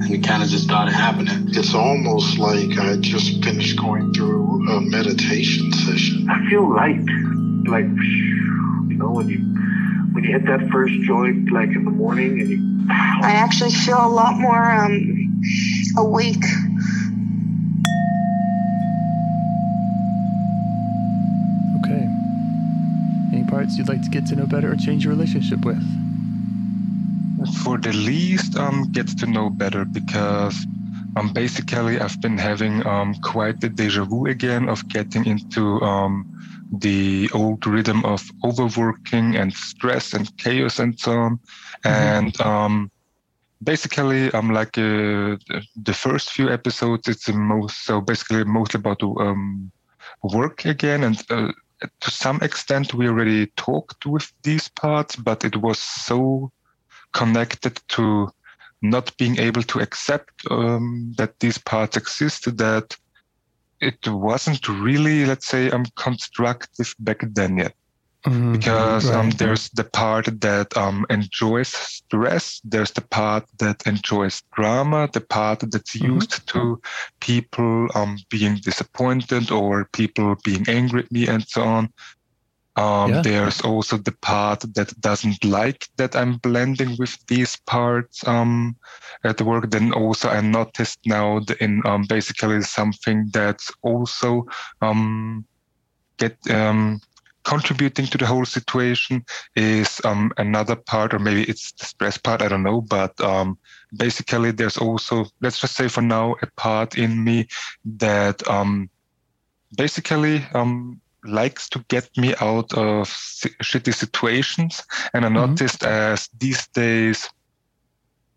and it kind of just started happening. It's almost like I just finished going through a meditation session. I feel light. Like, you know, when you when you hit that first joint, like in the morning, and you I actually feel a lot more um awake. Okay. Any parts you'd like to get to know better or change your relationship with? For the least, um, get to know better because um, basically I've been having um, quite the deja vu again of getting into um, the old rhythm of overworking and stress and chaos and so on. And um, basically, I'm like uh, the- first few episodes. It's the most so basically mostly about um, work again and. Uh, to some extent, we already talked with these parts, but it was so connected to not being able to accept um, that these parts exist that it wasn't really let's say um, constructive back then yet Mhm, because um, right. there's the part that um, enjoys stress there's the part that enjoys drama the part that's Mhm. used to people um, being disappointed or people being angry at me and so on um, Yeah. There's also the part that doesn't like that I'm blending with these parts um, at work. Then also I noticed now the, in um, basically something that's also um, get um, contributing to the whole situation is um, another part, or maybe it's the stress part. I don't know, but um, basically there's also let's just say for now a part in me that um, basically um, likes to get me out of shitty situations. And I Mhm. noticed as these days,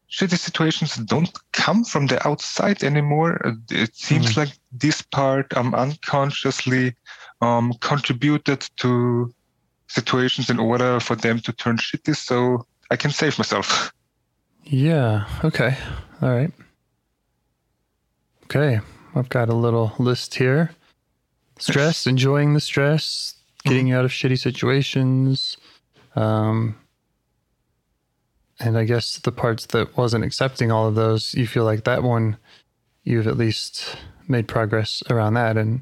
shitty situations don't come from the outside anymore. Uh, It seems Mhm. like this part um, unconsciously um, contributed to situations in order for them to turn shitty. So I can save myself. Yeah. Okay. All right. Okay. I've got a little list here. Stress, enjoying the stress, getting out of shitty situations. Um, and I guess the parts that wasn't accepting all of those, you feel like that one, you've at least made progress around that. And,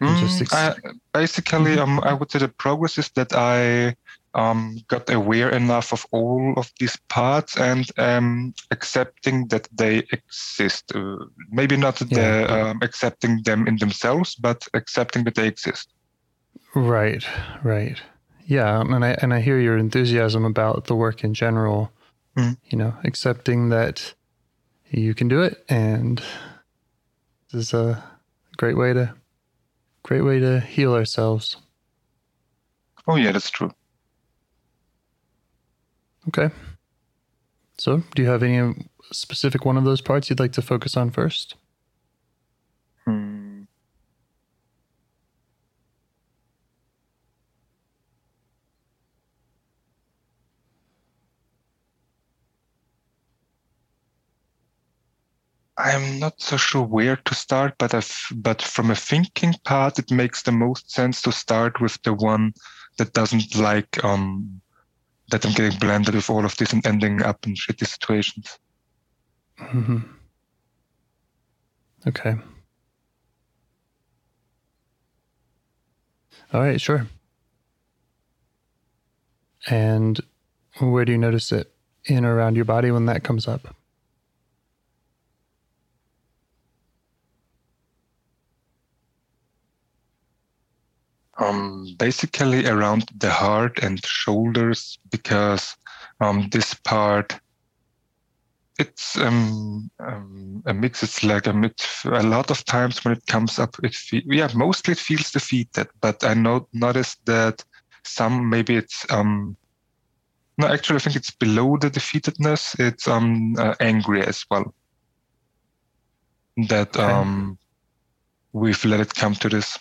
and just Mm, ex- I, basically, um, I would say the progress is that I um, got aware enough of all of these parts and um, accepting that they exist. Uh, maybe not Yeah. the um, accepting them in themselves, but accepting that they exist. Right, right. Yeah, and I and I hear your enthusiasm about the work in general. Mhm. You know, accepting that you can do it, and this is a great way to great way to heal ourselves. Oh yeah, that's true. Okay. So, do you have any specific one of those parts you'd like to focus on first? Hmm. I'm not so sure where to start, but but from a thinking part, it makes the most sense to start with the one that doesn't like um, that I'm getting blended with all of this and ending up in shitty situations. hmm Okay. All right, sure. And where do you notice it? In or around your body when that comes up? Um, basically around the heart and shoulders because um, this part it's um, um, a mix it's like a mix a lot of times when it comes up it fe- yeah mostly it feels defeated but i noticed that some maybe it's um no actually i think it's below the defeatedness it's um uh, angry as well that Okay. um we've let it come to this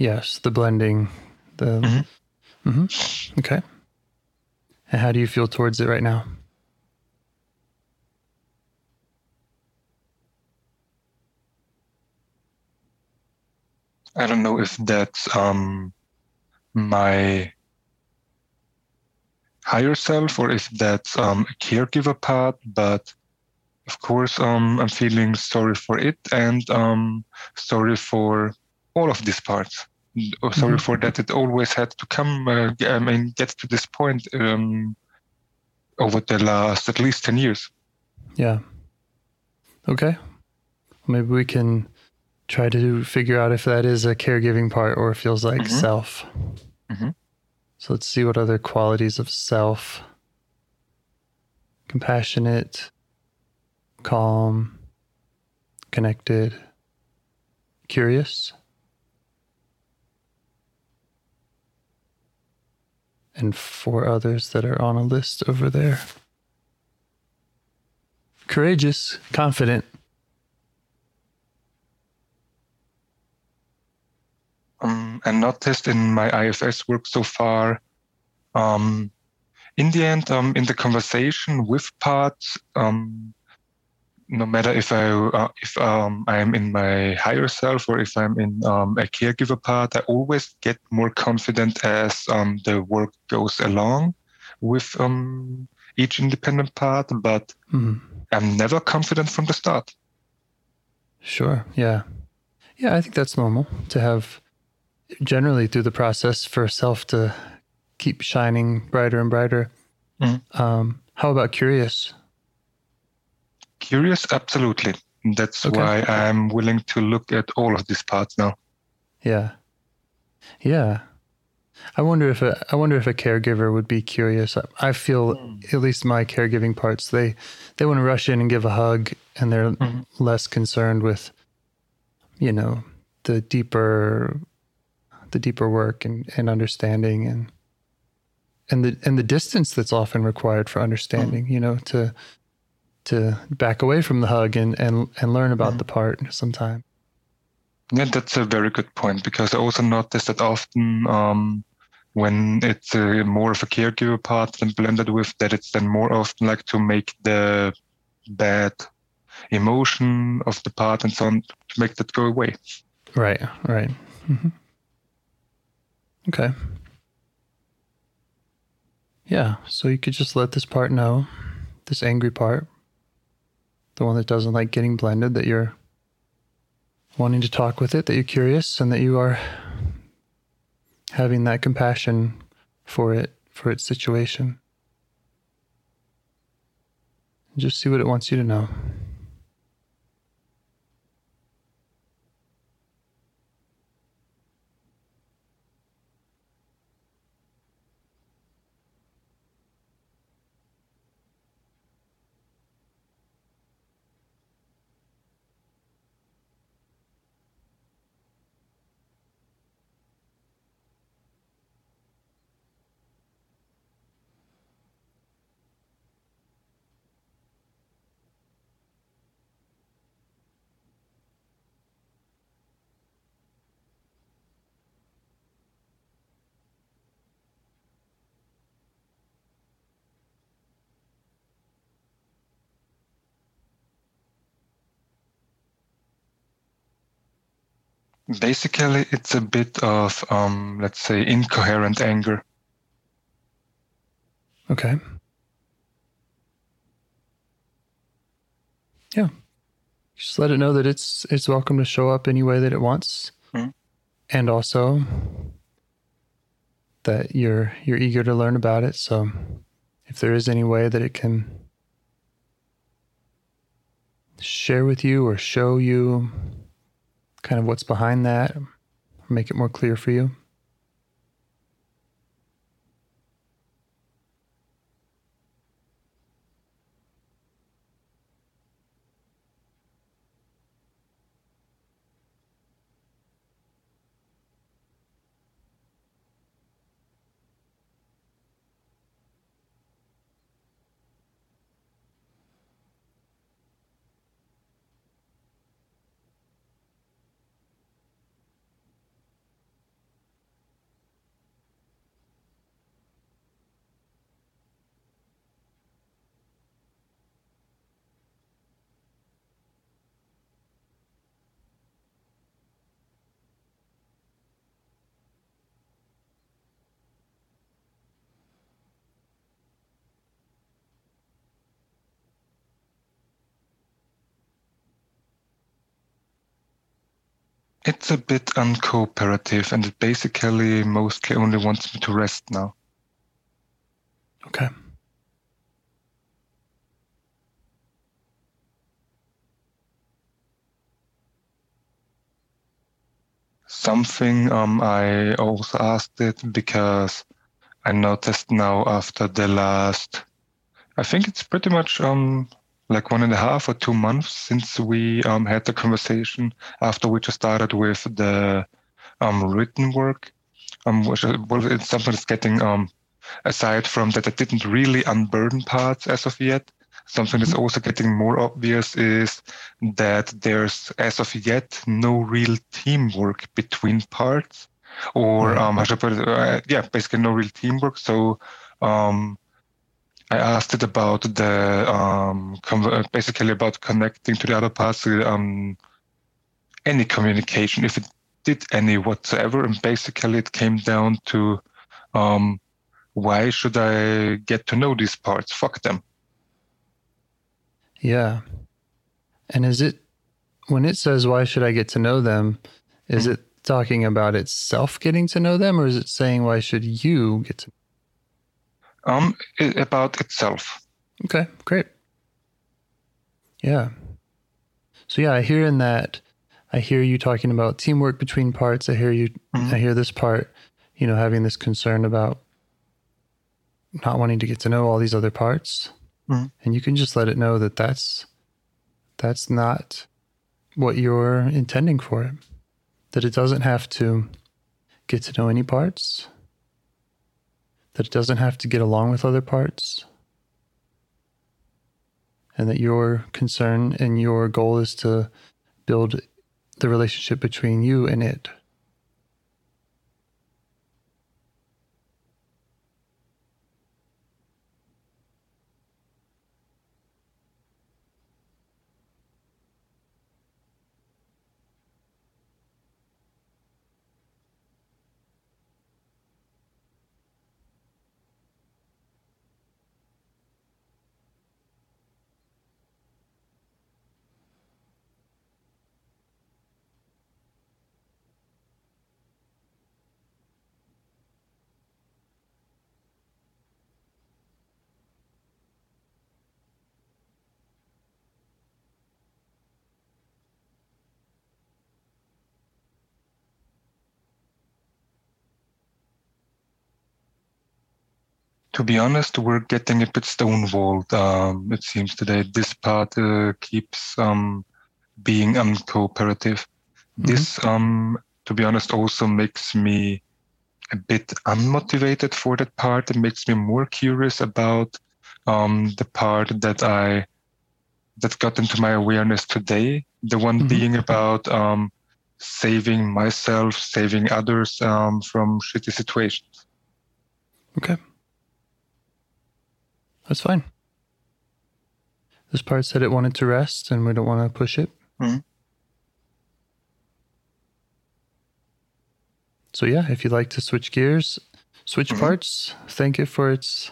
Yes, the blending. The Mhm. Mhm. Okay. And how do you feel towards it right now? I don't know if that's um, my higher self or if that's um, a caregiver part, but of course, um, I'm feeling sorry for it and um, sorry for all of these parts. Oh, sorry Mhm. for that it always had to come, uh, I mean, get to this point um, over the last at least 10 years. Yeah. Okay. Maybe we can try to figure out if that is a caregiving part or feels like Mhm. self. Mhm. So let's see what other qualities of self compassionate, calm, connected, curious, and four others that are on a list over there courageous, confident. um, and noticed in my IFS work so far. Um, in the end, um, in the conversation with parts, um, no matter if I uh, if um, I'm in my higher self or if I'm in um, a caregiver part, I always get more confident as um, the work goes along with um, each independent part. But Mhm. I'm never confident from the start. Sure. Yeah. Yeah, I think that's normal to have generally through the process for self to keep shining brighter and brighter. Um, how about curious? Curious, absolutely. That's Okay. why I'm willing to look at all of these parts now. Yeah. Yeah. I wonder if a I wonder if a caregiver would be curious. I, feel at least my caregiving parts they they want to rush in and give a hug and they're Mhm. less concerned with you know the deeper the deeper work and, and understanding and and the and the distance that's often required for understanding you know to to back away from the hug and and, and learn about Mhm. the part sometime Yeah, that's a very good point because I also noticed that often um, when it's uh, more of a caregiver part than blended with that, it's then more often like to make the bad emotion of the part and so on to make that go away. Right, right. hmm Okay. Yeah, so you could just let this part know, this angry part, the one that doesn't like getting blended, that you're wanting to talk with it, that you're curious, and that you are having that compassion for it, for its situation. Just see what it wants you to know. Basically, it's a bit of, um, let's say, incoherent anger. Okay. Yeah. Just let it know that it's it's welcome to show up any way that it wants. Mhm. And also that you're you're eager to learn about it. So if there is any way that it can share with you or show you kind of what's behind that, make it more clear for you. It's a bit uncooperative and it basically mostly only wants me to rest now. Okay. Something um, I also asked it because I noticed now after the last, I think it's pretty much um, like one and a half or two months since we um, had the conversation after we just started with the um, written work. Um, which is- well, it's something that's getting um, aside from that I didn't really unburden parts as of yet. Something that's also getting more obvious is that there's, as of yet, no real teamwork between parts, or um, how should I put it? Uh, yeah, basically no real teamwork. So um, I asked it about the um, basically about connecting to the other parts, um, any communication, if it did any whatsoever, and basically it came down to um, why should I get to know these parts? Fuck them. Yeah. And is it when it says why should I get to know them, is it talking about itself getting to know them or is it saying why should you get to Um, about itself. Okay, great. Yeah. So yeah, I hear in that I hear you talking about teamwork between parts. I hear you Mhm. I hear this part, you know, having this concern about not wanting to get to know all these other parts. Mhm. And you can just let it know that that's that's not what you're intending for it. That it doesn't have to get to know any parts. That it doesn't have to get along with other parts and that your concern and your goal is to build the relationship between you and it. To be honest, we're getting a bit stonewalled. Um, it seems today. This part uh, keeps um, being uncooperative. This, um, to be honest, also makes me a bit unmotivated for that part. It makes me more curious about um, the part that I that got into my awareness today. The one Mhm. being about um, saving myself, saving others um, from shitty situations. Okay. That's fine. This part said it wanted to rest and we don't want to push it. Mhm. so yeah, if you'd like to switch gears, switch Mhm. parts, thank it for its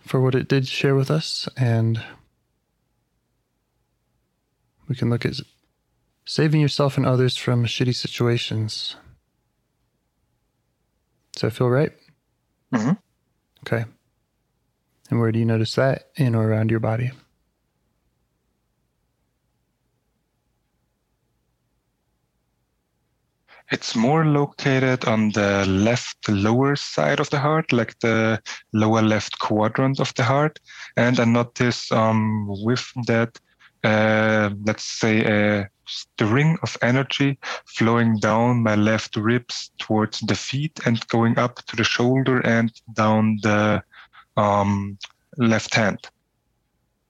for what it did share with us, and we can look at saving yourself and others from shitty situations. Does that feel right? Mhm. Okay. And where do you notice that in or around your body? It's more located on the left lower side of the heart, like the lower left quadrant of the heart. And I notice um, with that, uh, let's say, a string of energy flowing down my left ribs towards the feet and going up to the shoulder and down the um, left hand.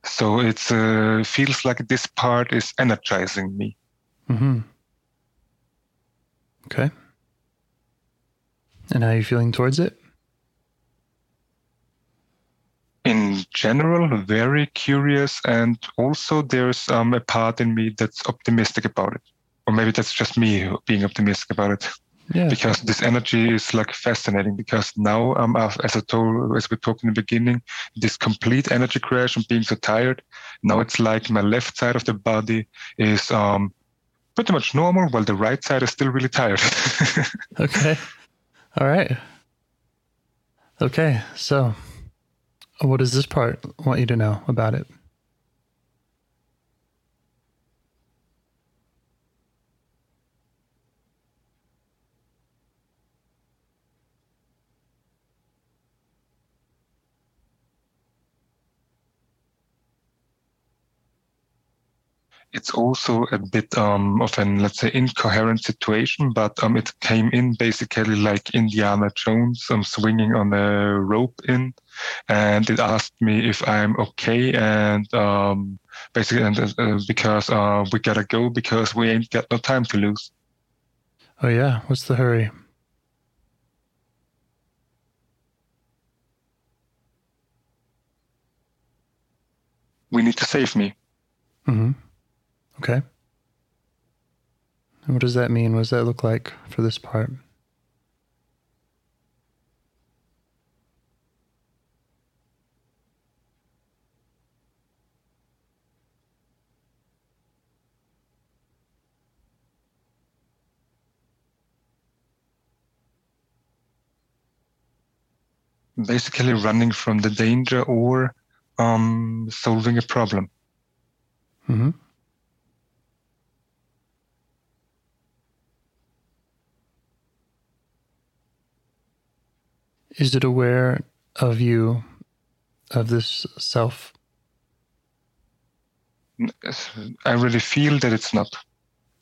So it uh, feels like this part is energizing me. Mm-hmm. Okay. And how are you feeling towards it? in general very curious and also there's um, a part in me that's optimistic about it or maybe that's just me being optimistic about it Yeah. because this energy is like fascinating because now um, as i told as we talked in the beginning this complete energy crash and being so tired now it's like my left side of the body is um, pretty much normal while the right side is still really tired Okay. All right. Okay. So, what does this part want you to know about it? It's also a bit um, of an let's say incoherent situation but um, it came in basically like indiana jones um, swinging on a rope in and it asked me if i'm okay and um, basically and, uh, uh, because uh, we gotta go because we ain't got no time to lose Oh, yeah. What's the hurry? we need to save me Mm-hmm. Okay. And what does that mean? What does that look like for this part? basically running from the danger or um, solving a problem Mm-hmm. Is it aware of you, of this self? i really feel that it's not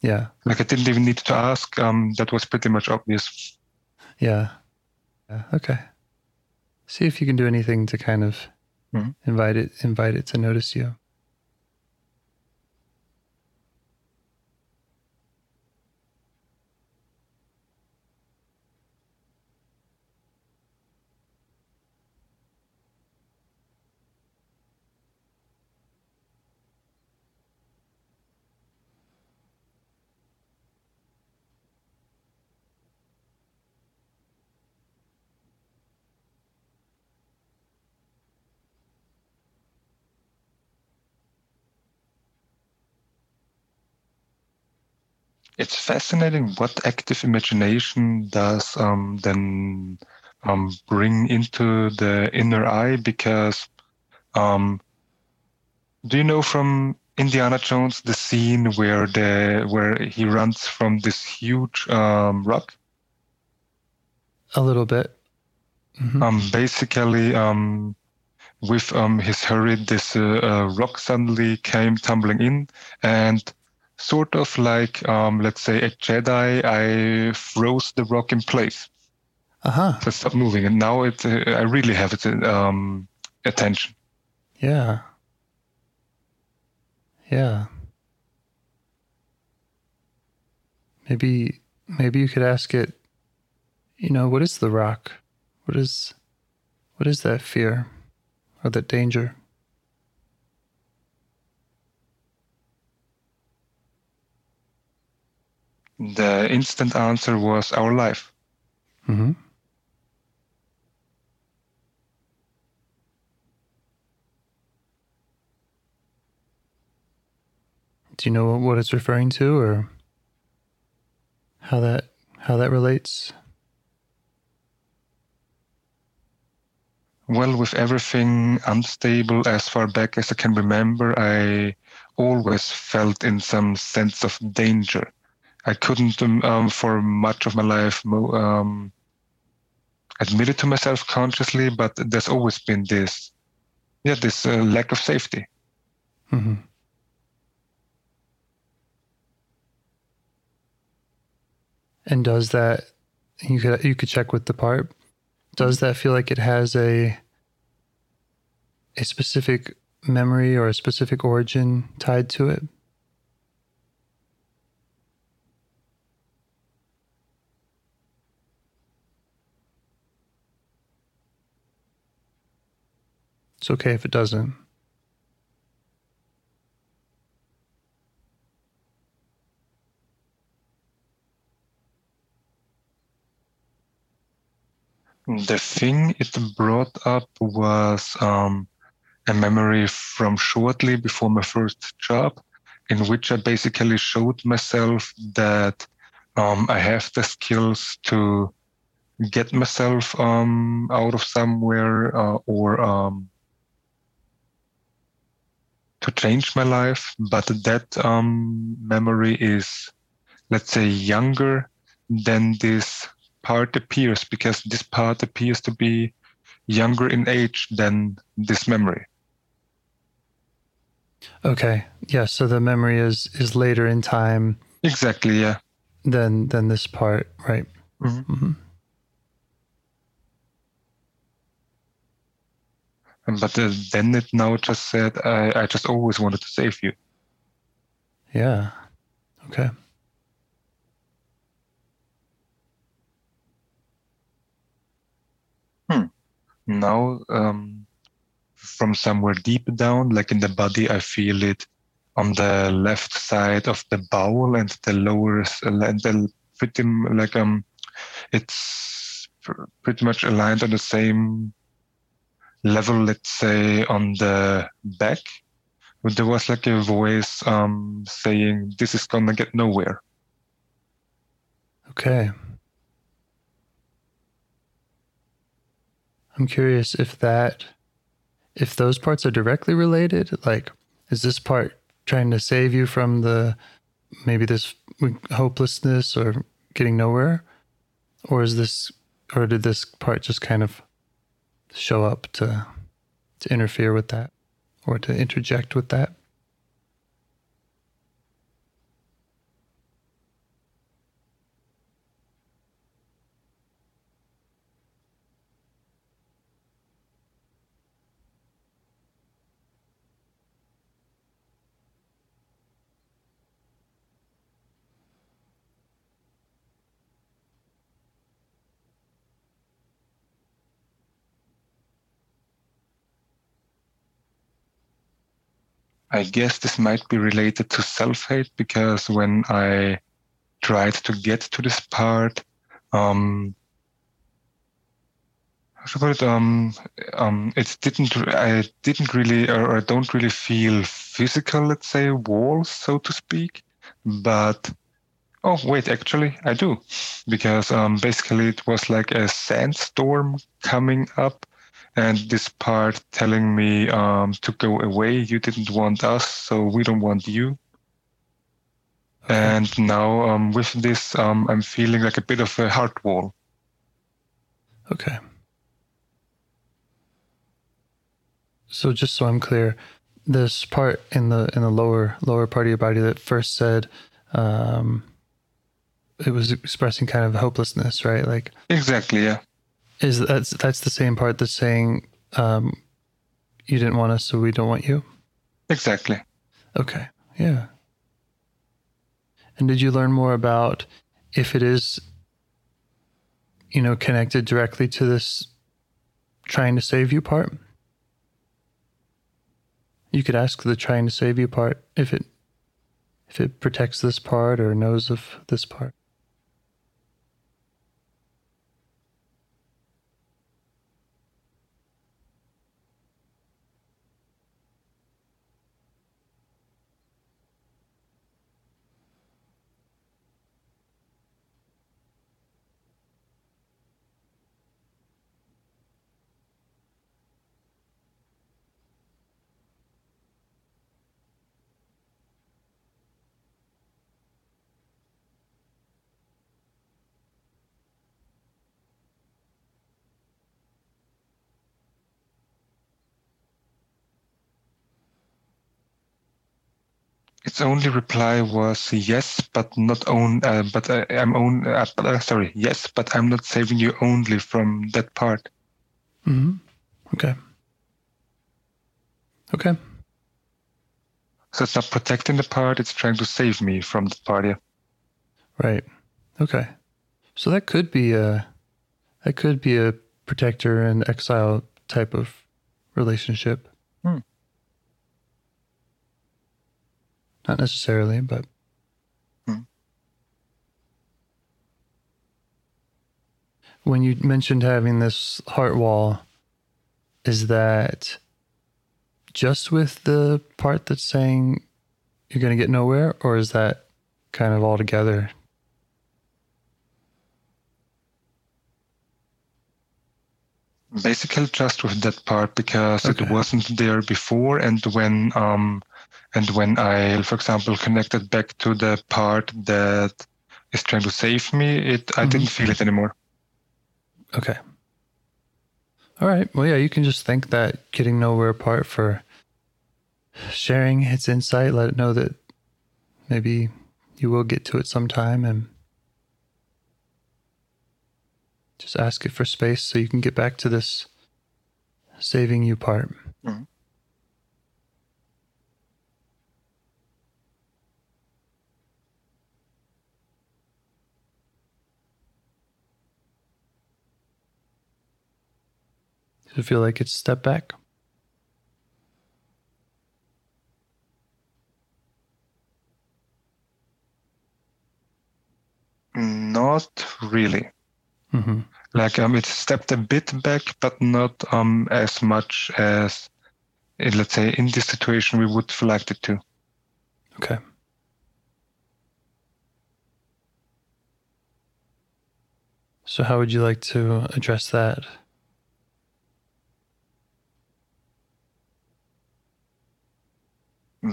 Yeah. like i didn't even need to ask um, that was pretty much obvious Yeah. Yeah. Okay. See if you can do anything to kind of Mhm. invite it invite it to notice you. It's fascinating what active imagination does um, then um, bring into the inner eye because um, do you know from Indiana Jones the scene where the where he runs from this huge um, rock A little bit. Mhm. um, basically um, with um, his hurry this uh, uh, rock suddenly came tumbling in and sort of like um, let's say a jedi i froze the rock in place uh-huh. so stopped moving and now it uh, i really have its um, attention Yeah. Yeah. Maybe maybe you could ask it, you know, what is the rock? What is what is that fear or that danger? The instant answer was our life Mm-hmm. Do you know what it's referring to or how that how that relates? Well, with everything unstable as far back as I can remember, I always felt in some sense of danger. I couldn't, um, um for much of my life, um, admit it to myself consciously, but there's always been this, yeah, this uh, lack of safety. Mm-hmm. And does that you could you could check with the part does that feel like it has a a specific memory or a specific origin tied to it? It's okay if it doesn't. The thing it brought up was um, a memory from shortly before my first job, in which I basically showed myself that um, I have the skills to get myself um, out of somewhere uh, or um, to change my life. But that um, memory is, let's say, younger than this part appears because this part appears to be younger in age than this memory. Okay. Yeah. So the memory is is later in time. Exactly. Yeah. Than than this part, right? Mm-hmm. Mm-hmm. But uh, then it now just said, I, I just always wanted to save you. Yeah. Okay. Hmm. Now, um, from somewhere deep down, like in the body, I feel it on the left side of the bowel and the lower, and the pretty like um, it's pretty much aligned on the same level. Let's say on the back, but there was like a voice um saying, "This is gonna get nowhere." Okay. I'm curious if that if those parts are directly related, like is this part trying to save you from the maybe this hopelessness or getting nowhere? Or is this or did this part just kind of show up to to interfere with that or to interject with that? I guess this might be related to self hate because when I tried to get to this part, um, it? Um, um, it didn't. I didn't really, or I don't really feel physical. Let's say walls, so to speak. But oh, wait, actually, I do, because um, basically it was like a sandstorm coming up, and this part telling me um, to go away. You didn't want us, so we don't want you. Okay. And now um, with this, um, I'm feeling like a bit of a heart wall. Okay. So just so I'm clear, this part in the in the lower lower part of your body that first said um, it was expressing kind of hopelessness, right? Like exactly, yeah. Is that's that's the same part that's saying um, you didn't want us, so we don't want you? Exactly. Okay. Yeah. And did you learn more about if it is, you know, connected directly to this trying to save you part? You could ask the trying to save you part if it if it protects this part or knows of this part. Its only reply was yes, but not own. Uh, but uh, I'm own. Uh, uh, sorry, yes, but I'm not saving you only from that part. hmm Okay. Okay. So it's not protecting the part; it's trying to save me from the part. Yeah. Right. Okay. So that could be a that could be a protector and exile type of relationship. Hmm. Not necessarily, but Hmm. when you mentioned having this heart wall, is that just with the part that's saying you're going to get nowhere, or is that kind of all together? basically just with that part because Okay. it wasn't there before and when um and when i for example connected back to the part that is trying to save me it i Mhm. didn't feel it anymore Okay. All right. Well, yeah, you can just thank that getting nowhere apart for sharing its insight. Let it know that maybe you will get to it sometime and just ask it for space so you can get back to this saving you part. Mhm. Does it feel like it's a step back? not really hmm like um it stepped a bit back but not um as much as eh, let's say in this situation we would have liked it to Okay. So, how would you like to address that?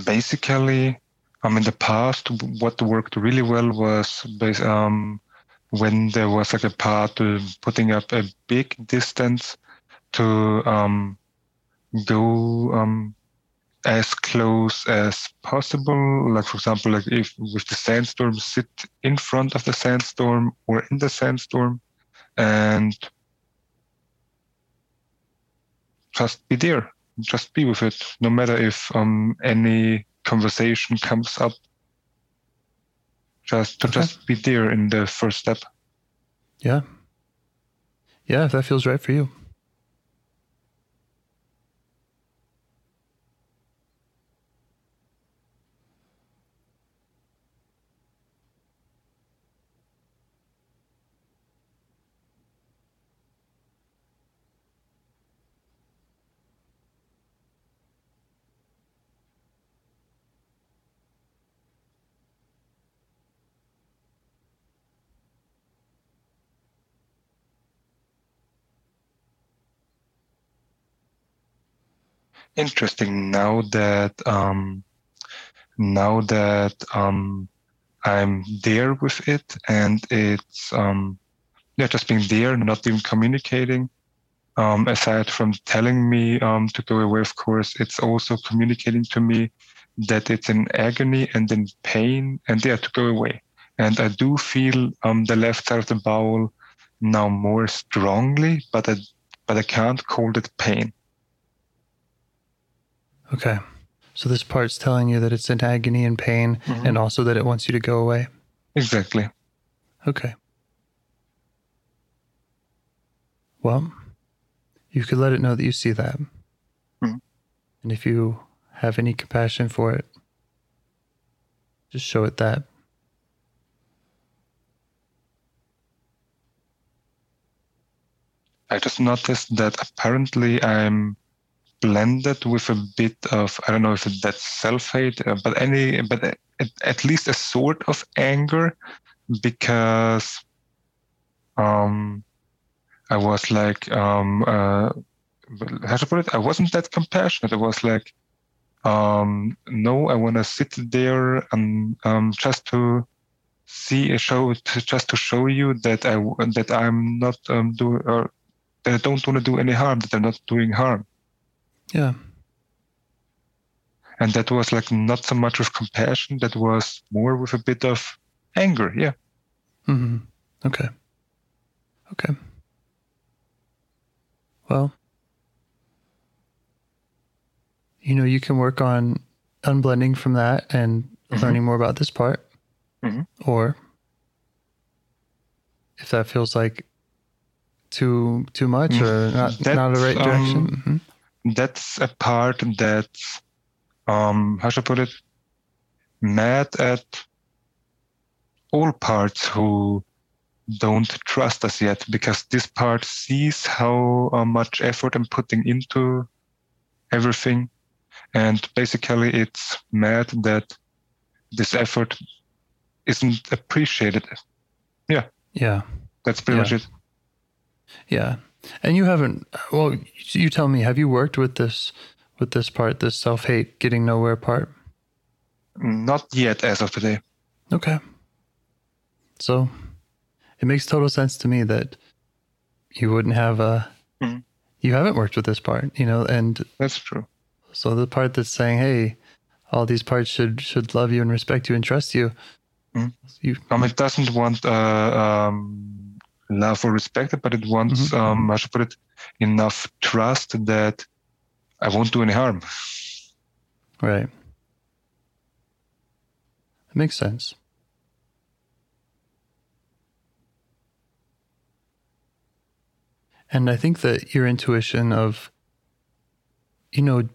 Basically um in the past what worked really well was um when there was like a part to putting up a big distance to um go um as close as possible. Like for example like if with the sandstorm sit in front of the sandstorm or in the sandstorm and just be there just be with it no matter if um any conversation comes up just to Okay. just be there in the first step Yeah. Yeah, if that feels right for you. Interesting now that um now that um i'm there with it and it's um yeah just being there not even communicating. Um aside from telling me um to go away of course it's also communicating to me that it's in agony and in pain and yeah to go away. And i do feel um the left side of the bowel now more strongly but i but i can't call it pain Okay. So, this part's telling you that it's in agony and pain Mhm. and also that it wants you to go away. exactly Okay. Well, you could let it know that you see that. Mhm. And if you have any compassion for it, just show it that. I just noticed that apparently I'm blended with a bit of I don't know if that's self-hate, uh, but any but at, at least a sort of anger because um I was like um uh how to put it I wasn't that compassionate. I was like um no I want to sit there and um just to see a show to, just to show you that I that I'm not um or that I don't want to do any harm, that I'm not doing harm. Yeah. and that was like not so much with compassion. That was more with a bit of anger. Yeah. hmm Okay. Okay. Well, you know, you can work on unblending from that and Mhm. learning more about this part. Mhm. Or if that feels like too too much Mm, or not that's, not the right direction. um, Mhm. That's a part that's um how should I put it? Mad at all parts who don't trust us yet because this part sees how uh, much effort I'm putting into everything. And basically, it's mad that this effort isn't appreciated. Yeah. Yeah. That's pretty Yeah. much it. Yeah. And you haven't well, you tell me, have you worked with this with this part, this self-hate getting nowhere part? Not yet as of today. Okay. So it makes total sense to me that you wouldn't have a Mhm. you haven't worked with this part, you know, and That's true. so the part that's saying, Hey, all these parts should should love you and respect you and trust you. Mhm. You Um, it doesn't want uh, um, love or respect, it, but it wants, Mhm. um, I should put it, enough trust that I won't do any harm. right. It makes sense. And I think that your intuition of, you know,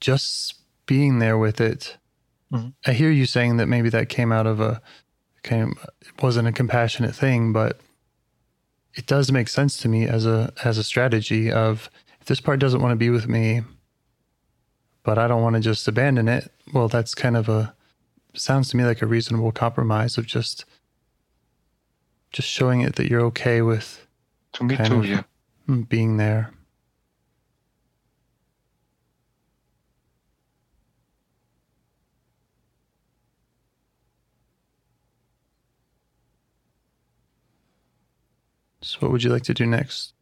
just being there with it. Mhm. I hear you saying that maybe that came out of a kind of it wasn't a compassionate thing, but it does make sense to me as a as a strategy of if this part doesn't want to be with me, but I don't want to just abandon it. Well, that's kind of a sounds to me like a reasonable compromise of just just showing it that you're okay with To me too, of. yeah. being there. So, what would you like to do next?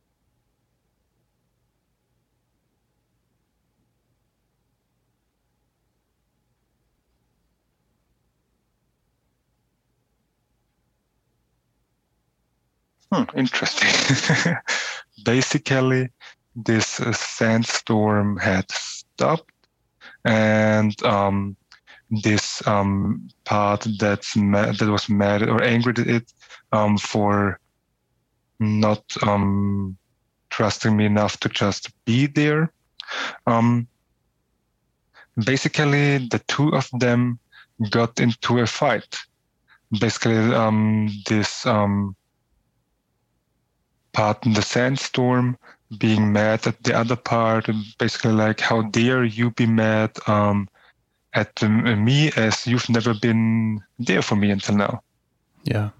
Hmm, interesting. Basically, this uh, sandstorm had stopped, and um, this um, part that's mad, that was mad or angry at it um, for not um, trusting me enough to just be there. Um, basically, the two of them got into a fight. Basically, um, this um, part in the sandstorm being mad at the other part basically like how dare you be mad um, at um, me as you've never been there for me until now Yeah.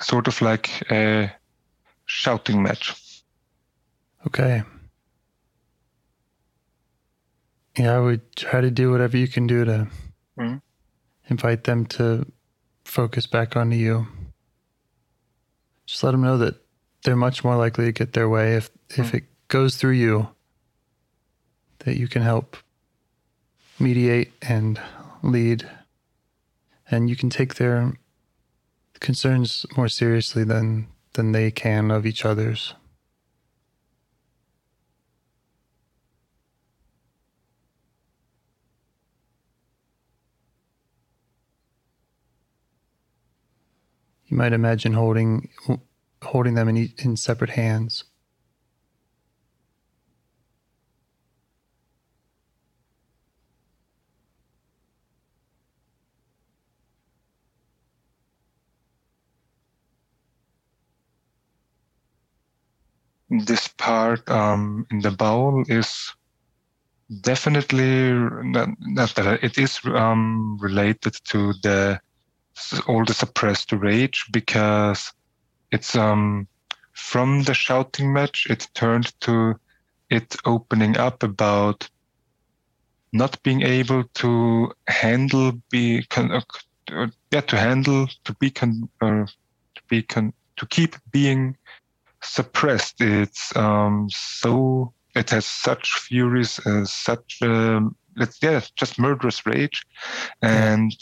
Sort of like a shouting match Okay. Yeah, I would try to do whatever you can do to Mhm. invite them to focus back onto you. Just let them know that they're much more likely to get their way if if it goes through you. That you can help mediate and lead, and you can take their concerns more seriously than than they can of each other's. You might imagine holding holding them in in separate hands. This part um, in the bowl is definitely not, not that it is um, related to the all the suppressed rage because it's um from the shouting match it turned to it opening up about not being able to handle be con- uh, uh, yeah to handle to be con- uh, to be con- to keep being suppressed it's um so it has such furies, uh, such um, it's yeah, just murderous rage, and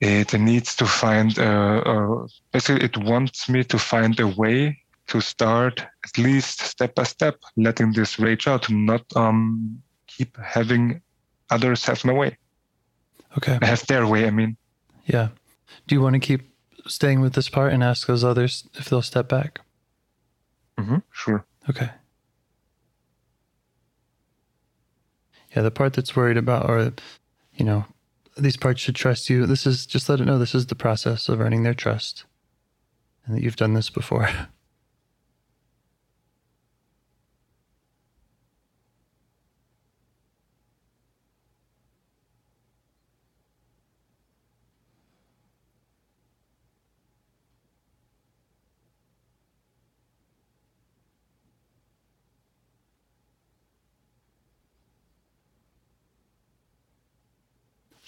it needs to find uh, uh, basically it wants me to find a way to start at least step by step letting this rage out, not um keep having others have my way. Okay. Have their way. I mean. Yeah. Do you want to keep staying with this part and ask those others if they'll step back? Mm-hmm. Sure. Okay. Yeah, the part that's worried about, or, you know, these parts should trust you. This is just let it know this is the process of earning their trust and that you've done this before.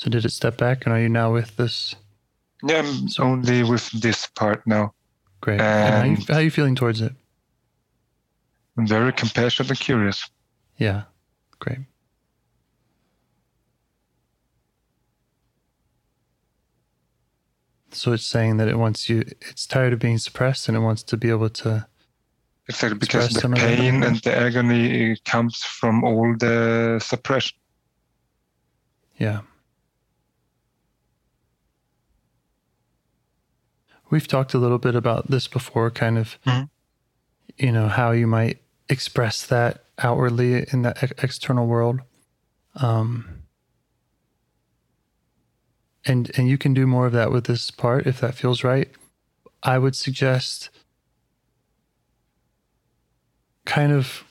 So did it step back, and are you now with this? Yeah, I'm only with this part now. Great. And how, you, how are you feeling towards it? I'm very compassionate and curious. Yeah, great. So it's saying that it wants you. It's tired of being suppressed, and it wants to be able to. Exactly, because the pain and the agony comes from all the suppression. Yeah. We've talked a little bit about this before, kind of, mm-hmm. you know, how you might express that outwardly in the ex- external world. Um, and and you can do more of that with this part if that feels right. I would suggest kind of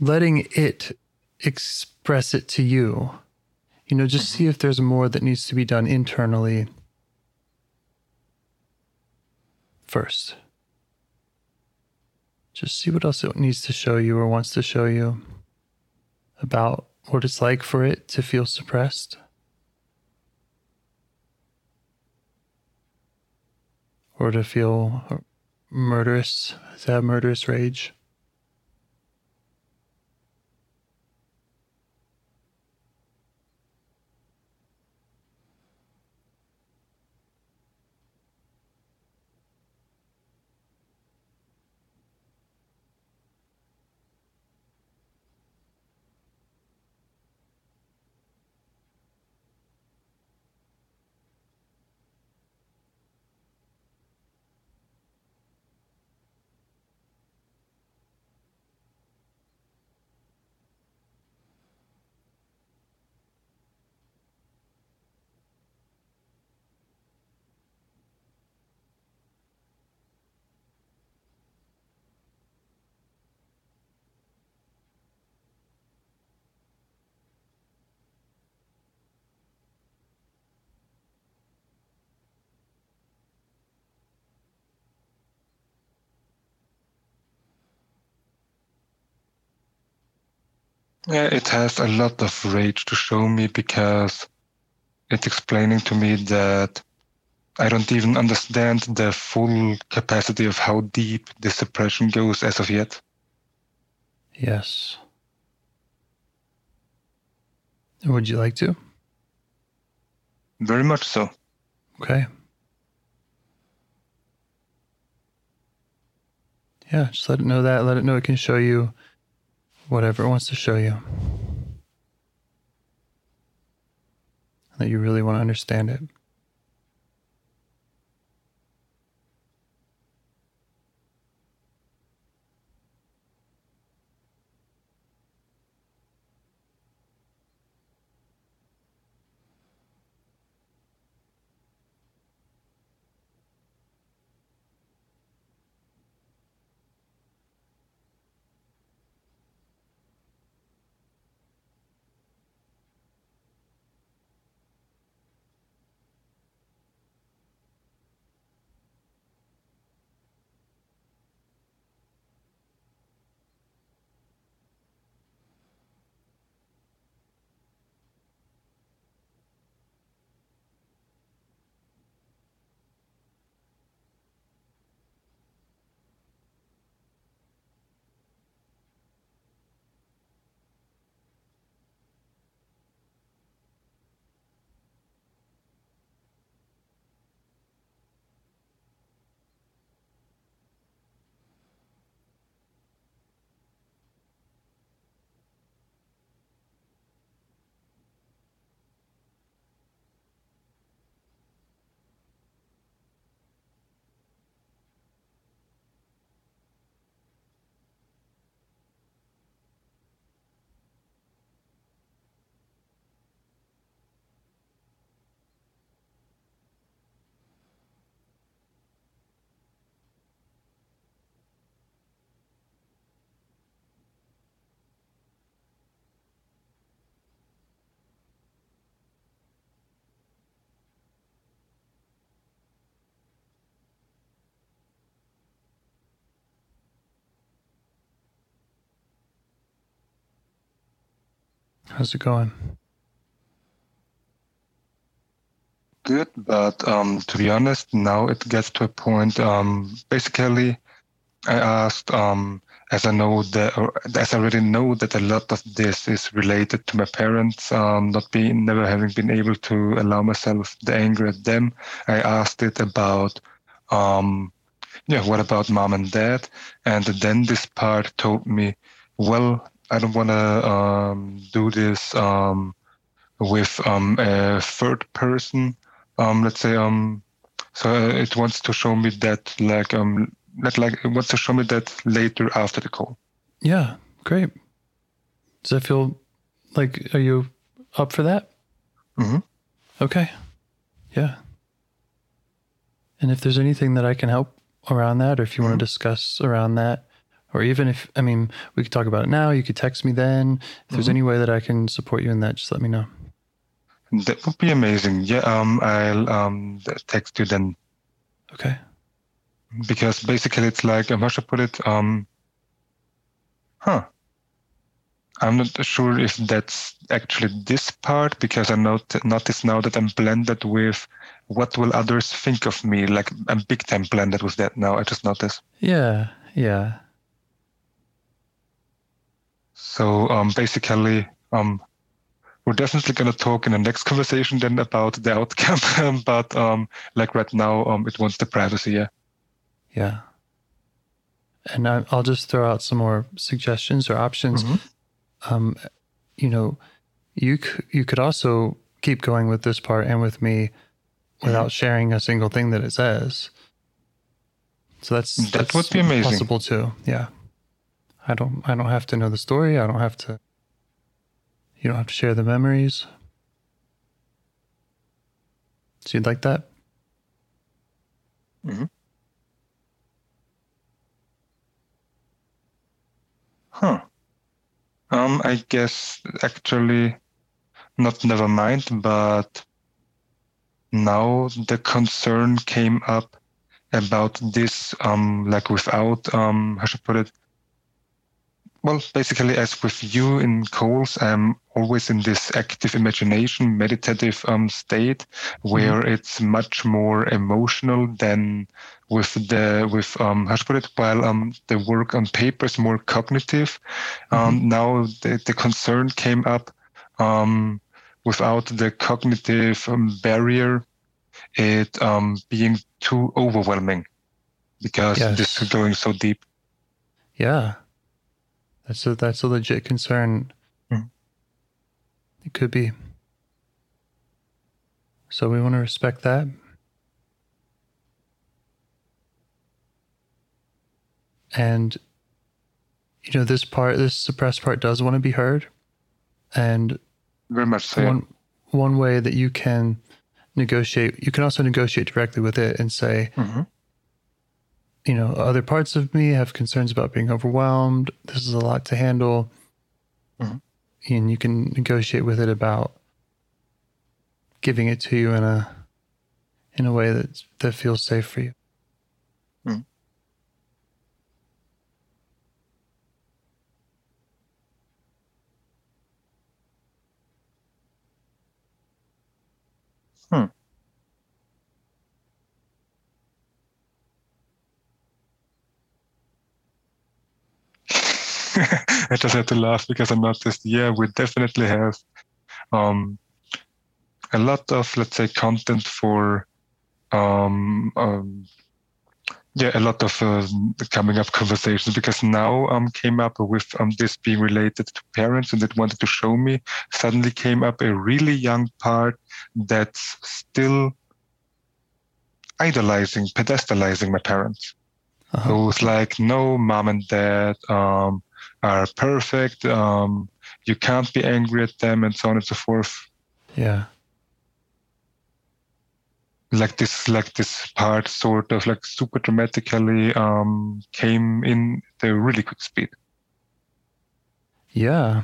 letting it express it to you. You know, just see if there's more that needs to be done internally first. Just see what else it needs to show you or wants to show you about what it's like for it to feel suppressed. Or to feel murderous, to have murderous rage. Yeah, it has a lot of rage to show me because it's explaining to me that I don't even understand the full capacity of how deep the suppression goes as of yet. Yes. Would you like to? Very much so. Okay. Yeah, just let it know that. Let it know it can show you whatever it wants to show you. That you really want to understand it. How's it going? Good, but um, to be honest, now it gets to a point. Um, basically, I asked, um, as I know that, as I already know that a lot of this is related to my parents, um, not being, never having been able to allow myself the anger at them. I asked it about, um, yeah, what about mom and dad? And then this part told me, well, I don't want to um, do this um, with um, a third person. Um, let's say um, so it wants to show me that like um that like it wants to show me that later after the call. Yeah, great. Does that feel like are you up for that? Mm-hmm. Okay. Yeah. And if there's anything that I can help around that, or if you want to discuss around that, or even if I mean we could talk about it now, you could text me then. If there's any way that I can support you in that, just let me know. That would be amazing. Yeah, um, I'll um text you then Okay. because basically it's like how should I put it? Um, huh. I'm not sure if that's actually this part because I not- notice now that I'm blended with what will others think of me. Like I'm big time blended with that now. I just noticed. Yeah. Yeah. So um, basically, um, we're definitely going to talk in the next conversation then about the outcome. but um, like right now, um, it wants the privacy. Yeah. Yeah. And I, I'll just throw out some more suggestions or options. Mhm. Um, you know, you c- you could also keep going with this part and with me without sharing a single thing that it says. So that's That that's would be amazing. Possible too. Yeah. I don't I don't have to know the story. I don't have to. You don't have to share the memories. So you'd like that? Hmm. Huh. Um, I guess actually not never mind, but now the concern came up about this, um, like without, um, how should I put it? Well, basically, as with you in Coles, I'm always in this active imagination, meditative um, state where it's much more emotional than with the with um how should I put it? While um the work on paper is more cognitive. Um now the, the concern came up um without the cognitive um, barrier it um being too overwhelming because Yes. this is going so deep. Yeah. That's a that's a legit concern. Mhm. It could be. So we want to respect that. And you know, this part, this suppressed part does want to be heard. And very much so one one way that you can negotiate, you can also negotiate directly with it and say, Mhm. You know, other parts of me have concerns about being overwhelmed. This is a lot to handle. Mhm. And you can negotiate with it about giving it to you in a in a way that that feels safe for you. Mhm. Hmm. I just had to laugh because I noticed, yeah, we definitely have um, a lot of, let's say, content for, um, um, yeah, a lot of uh, coming up conversations because now um, came up with um, this being related to parents and that wanted to show me. Suddenly came up a really young part that's still idolizing, pedestalizing my parents Uh-huh. who's like, no, mom and dad um, are perfect. Um, you can't be angry at them, and so on and so forth. Yeah. Like this, like this part, sort of like super dramatically um, came in the really quick speed. Yeah.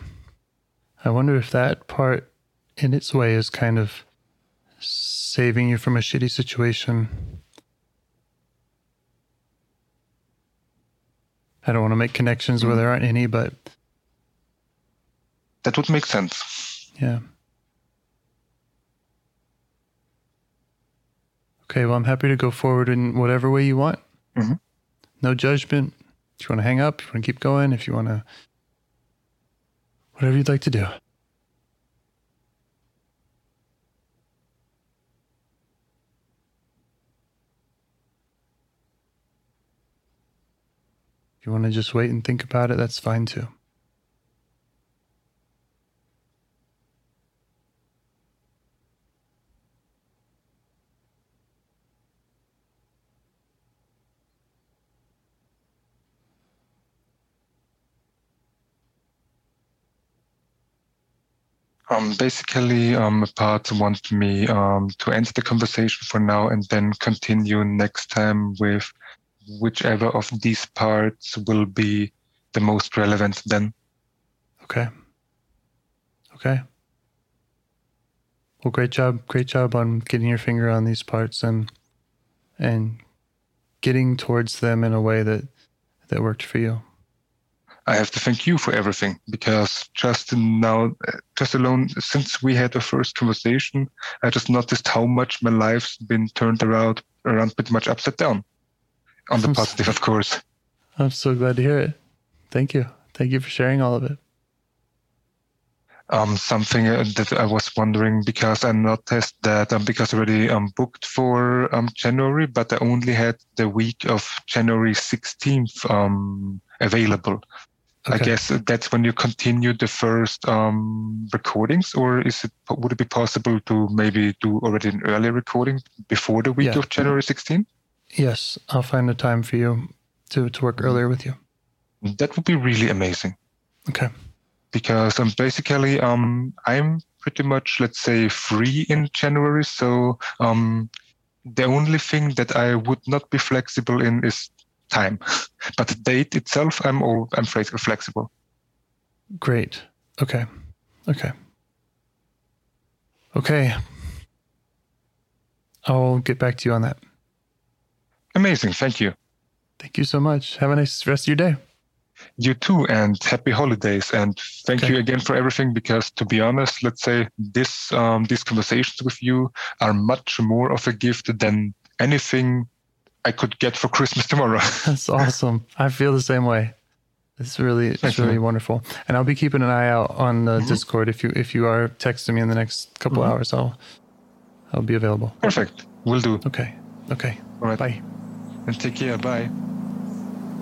I wonder if that part in its way is kind of saving you from a shitty situation. I don't want to make connections where there aren't any, but that would make sense. Yeah. Okay, well, I'm happy to go forward in whatever way you want. Mhm. No judgment. If you want to hang up, if you want to keep going, if you want to, whatever you'd like to do. If you want to just wait and think about it, that's fine too. Um, basically, um, part wanted me um, to end the conversation for now and then continue next time with whichever of these parts will be the most relevant then. Okay. Okay. Well, great job. Great job on getting your finger on these parts and and getting towards them in a way that that worked for you. I have to thank you for everything because just now, just alone since we had the first conversation, I just noticed how much my life's been turned around, around pretty much upside down. On the I'm so- positive, of course. I'm so glad to hear it. Thank you. Thank you for sharing all of it. Um, something uh, that I was wondering because I noticed that um, because I already um, booked for um, January, but I only had the week of January 16th um, available. I guess that's when you continue the first um, recordings, or is it would it be possible to maybe do already an early recording before the week Yeah. of January 16th? Yes, I'll find a time for you to to work earlier with you. That would be really amazing. Okay. because um, basically um, I'm pretty much let's say free in January. So um, the only thing that I would not be flexible in is time, but the date itself I'm all I'm flex- flexible. Great. Okay. Okay. Okay. I'll get back to you on that. Amazing, thank you. Thank you so much. Have a nice rest of your day. You too, and happy holidays. And thank Okay. you again for everything. Because to be honest, let's say this um, these conversations with you are much more of a gift than anything I could get for Christmas tomorrow. That's awesome. I feel the same way. It's really it's Thank you. really wonderful. And I'll be keeping an eye out on the Discord if you if you are texting me in the next couple hours, I'll I'll be available. Perfect, We'll do. Okay. Okay. All right, Bye. And take care. Bye.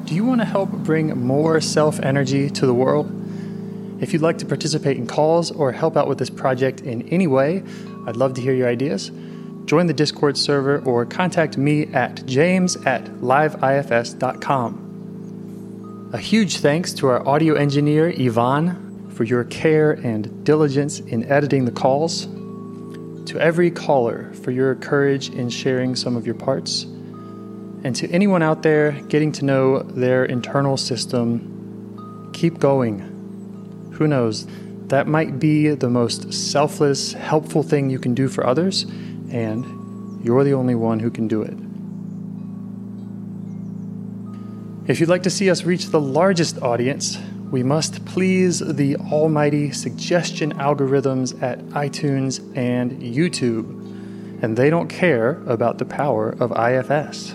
Do you want to help bring more self energy to the world? If you'd like to participate in calls or help out with this project in any way, I'd love to hear your ideas. Join the Discord server or contact me at james at liveifs.com. A huge thanks to our audio engineer, Yvonne, for your care and diligence in editing the calls. To every caller for your courage in sharing some of your parts. And to anyone out there getting to know their internal system, keep going. Who knows? That might be the most selfless, helpful thing you can do for others, and you're the only one who can do it. If you'd like to see us reach the largest audience, we must please the almighty suggestion algorithms at iTunes and YouTube. And they don't care about the power of IFS.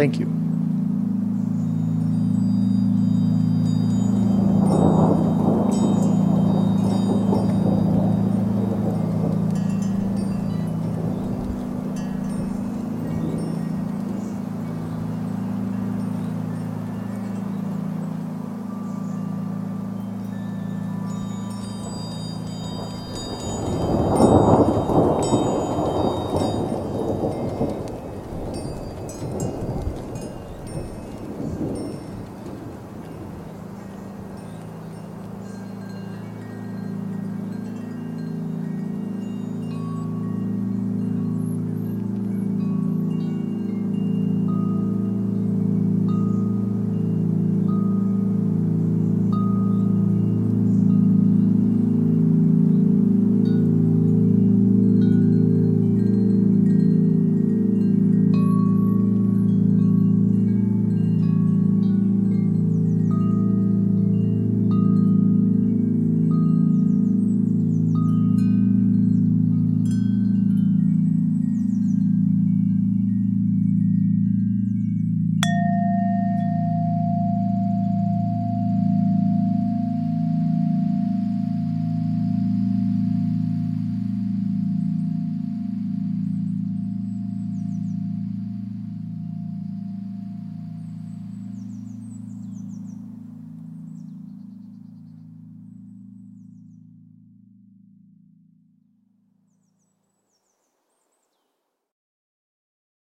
Thank you.